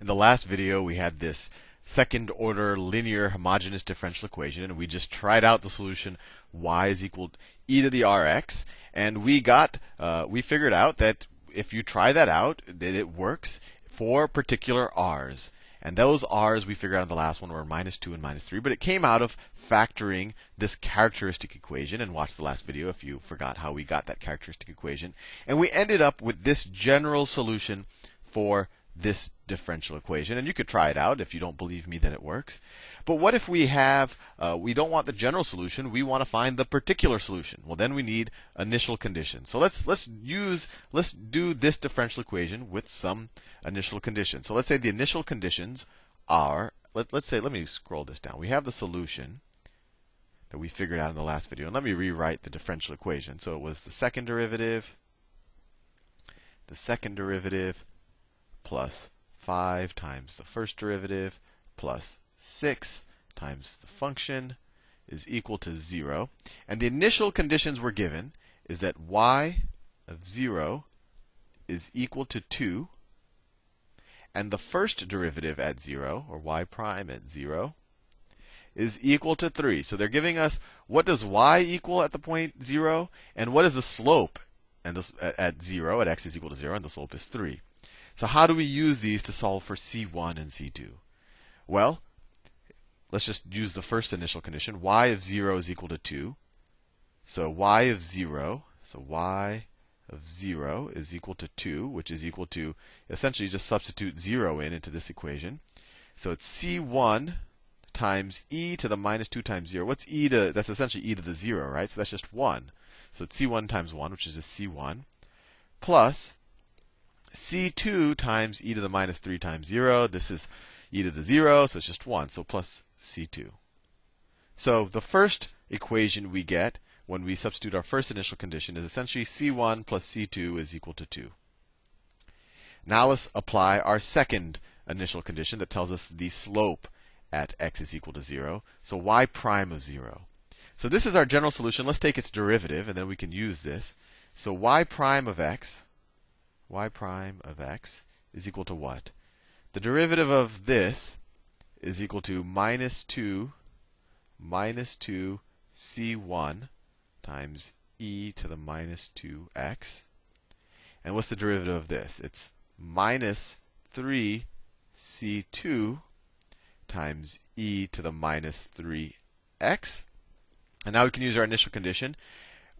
In the last video, we had this second order linear homogeneous differential equation, and we just tried out the solution y is equal to e to the rx, and we got, uh, we figured out that if you try that out, that it works for particular r's. And those r's we figured out in the last one were minus 2 and minus 3, but it came out of factoring this characteristic equation. And watch the last video if you forgot how we got that characteristic equation. And we ended up with this general solution for this differential equation. And you could try it out if you don't believe me that it works. But what if we have, uh, we don't want the general solution, we want to find the particular solution? Well, then we need initial conditions. So let's, let's use, let's do this differential equation with some initial conditions. So let's say the initial conditions are, let, let's say, let me scroll this down. We have the solution that we figured out in the last video. And let me rewrite the differential equation. So it was the second derivative, the second derivative, plus 5 times the first derivative plus 6 times the function is equal to 0. And the initial conditions we're given is that y of 0 is equal to 2. And the first derivative at 0, or y prime at 0, is equal to 3. So they're giving us what does y equal at the point 0, and what is the slope at 0, at x is equal to 0, and the slope is 3. So how do we use these to solve for C1 and C2? Well, let's just use the first initial condition. y of 0 is equal to 2. So y of 0, so y of 0 is equal to 2, which is equal to essentially just substitute 0 in into this equation. So it's c1 times e to the minus 2 times 0. What's e to, that's essentially e to the 0, right? So that's just 1. So it's c1 times 1, which is just c1, plus c2 times e to the minus 3 times 0. This is e to the 0, so it's just 1. So plus c2. So the first equation we get when we substitute our first initial condition is essentially c1 plus c2 is equal to 2. Now let's apply our second initial condition that tells us the slope at x is equal to 0. So y prime of 0. So this is our general solution. Let's take its derivative and then we can use this. So y prime of x y prime of x is equal to what? The derivative of this is equal to minus 2 minus 2 c1 times e to the minus 2x. And what's the derivative of this? It's minus 3 c2 times e to the minus 3x. And now we can use our initial condition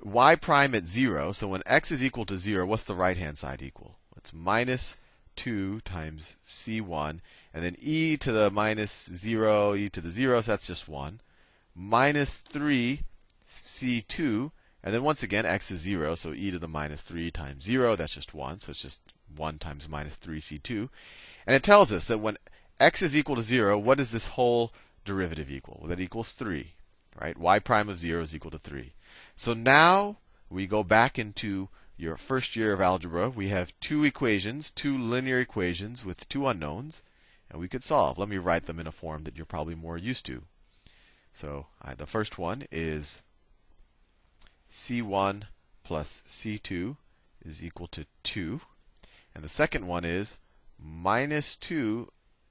y prime at 0. So when x is equal to 0, what's the right hand side equal? It's minus 2 times c1. And then e to the minus 0, e to the 0, so that's just 1. Minus 3 c2. And then once again, x is 0, so e to the minus 3 times 0, that's just 1. So it's just 1 times minus 3c2. And it tells us that when x is equal to 0, what does this whole derivative equal? Well, that equals 3. Right? y prime of 0 is equal to 3. So now we go back into your first year of algebra. We have two equations, two linear equations with two unknowns, and we could solve. Let me write them in a form that you're probably more used to. So uh, the first one is c1 plus c2 is equal to 2. And the second one is minus 2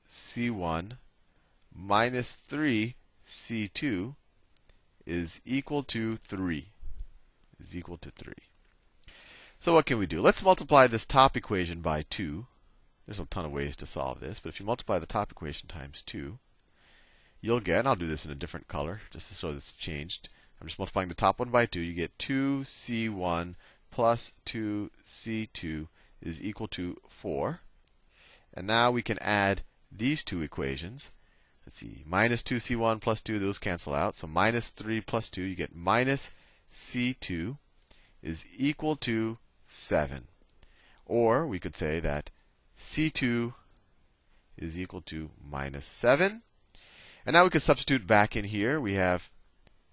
c1 minus 3 c2 is equal to 3 is equal to 3. So what can we do? Let's multiply this top equation by 2. There's a ton of ways to solve this, but if you multiply the top equation times 2, you'll get, and I'll do this in a different color just so it's changed. I'm just multiplying the top one by 2. You get 2c1 plus 2c2 is equal to 4. And now we can add these two equations. Let's see, minus 2c1 plus 2, those cancel out. So minus 3 plus 2, you get minus C2 is equal to 7. Or we could say that C2 is equal to minus 7. And now we could substitute back in here. We have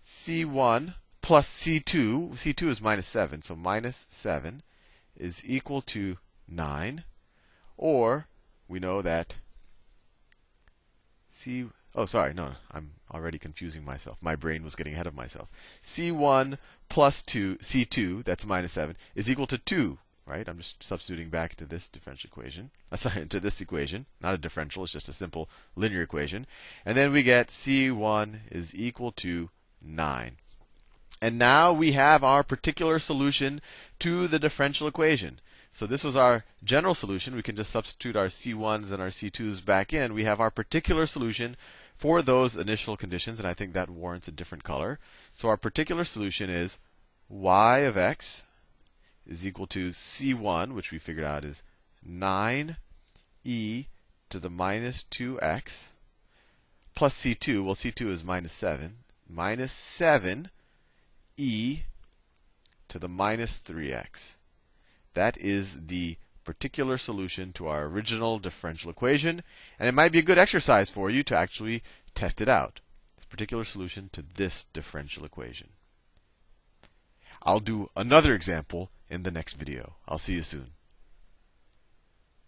C1 plus C2. C2 is minus 7, so minus 7 is equal to 9. Or we know that C Oh, sorry, no, I'm already confusing myself. My brain was getting ahead of myself. C1 plus 2, C2, that's minus 7, is equal to 2, right? I'm just substituting back to this differential equation. Uh, sorry, to this equation. Not a differential, it's just a simple linear equation. And then we get c1 is equal to 9. And now we have our particular solution to the differential equation. So this was our general solution. We can just substitute our C1s and our C2s back in. We have our particular solution for those initial conditions, and I think that warrants a different color. So our particular solution is y of x is equal to C1, which we figured out is 9e to the minus 2x plus C2. Well, C2 is minus 7. Minus 7e to the minus 3x. That is the particular solution to our original differential equation, and it might be a good exercise for you to actually test it out. This particular solution to this differential equation. I'll do another example in the next video. I'll see you soon.